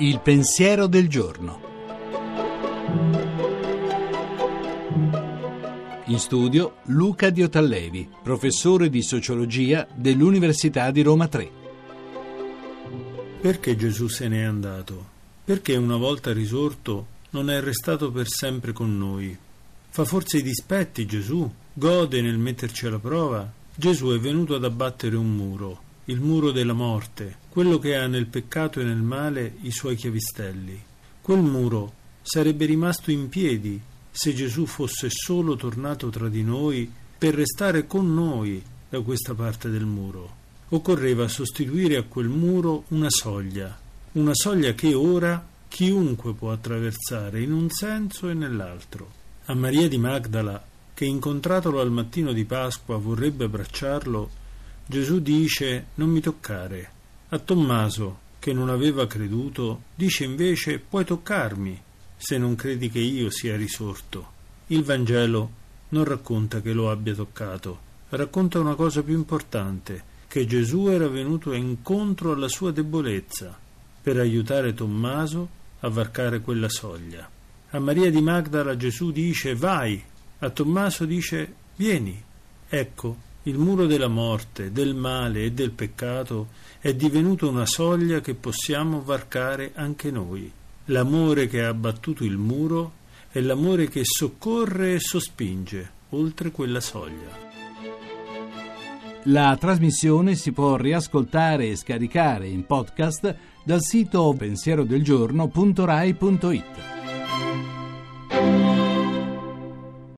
Il pensiero del giorno. In studio Luca Diotallevi, professore di sociologia dell'Università di Roma 3. Perché Gesù se n'è andato? Perché una volta risorto non è restato per sempre con noi? Fa forse i dispetti Gesù? Gode nel metterci alla prova? Gesù è venuto ad abbattere un muro, il muro della morte, quello che ha nel peccato e nel male i suoi chiavistelli. Quel muro sarebbe rimasto in piedi se Gesù fosse solo tornato tra di noi per restare con noi da questa parte del muro. Occorreva sostituire a quel muro una soglia, una soglia che ora chiunque può attraversare in un senso e nell'altro. A Maria di Magdala, che incontratolo al mattino di Pasqua vorrebbe abbracciarlo, Gesù dice non mi toccare. A Tommaso, che non aveva creduto, dice invece puoi toccarmi se non credi che io sia risorto. Il Vangelo non racconta che lo abbia toccato, racconta una cosa più importante, che Gesù era venuto incontro alla sua debolezza per aiutare Tommaso a varcare quella soglia. A Maria di Magdala Gesù dice vai, a Tommaso dice vieni. Ecco, il muro della morte, del male e del peccato è divenuto una soglia che possiamo varcare anche noi. L'amore che ha abbattuto il muro è l'amore che soccorre e sospinge oltre quella soglia. La trasmissione si può riascoltare e scaricare in podcast dal sito pensierodelgiorno.rai.it.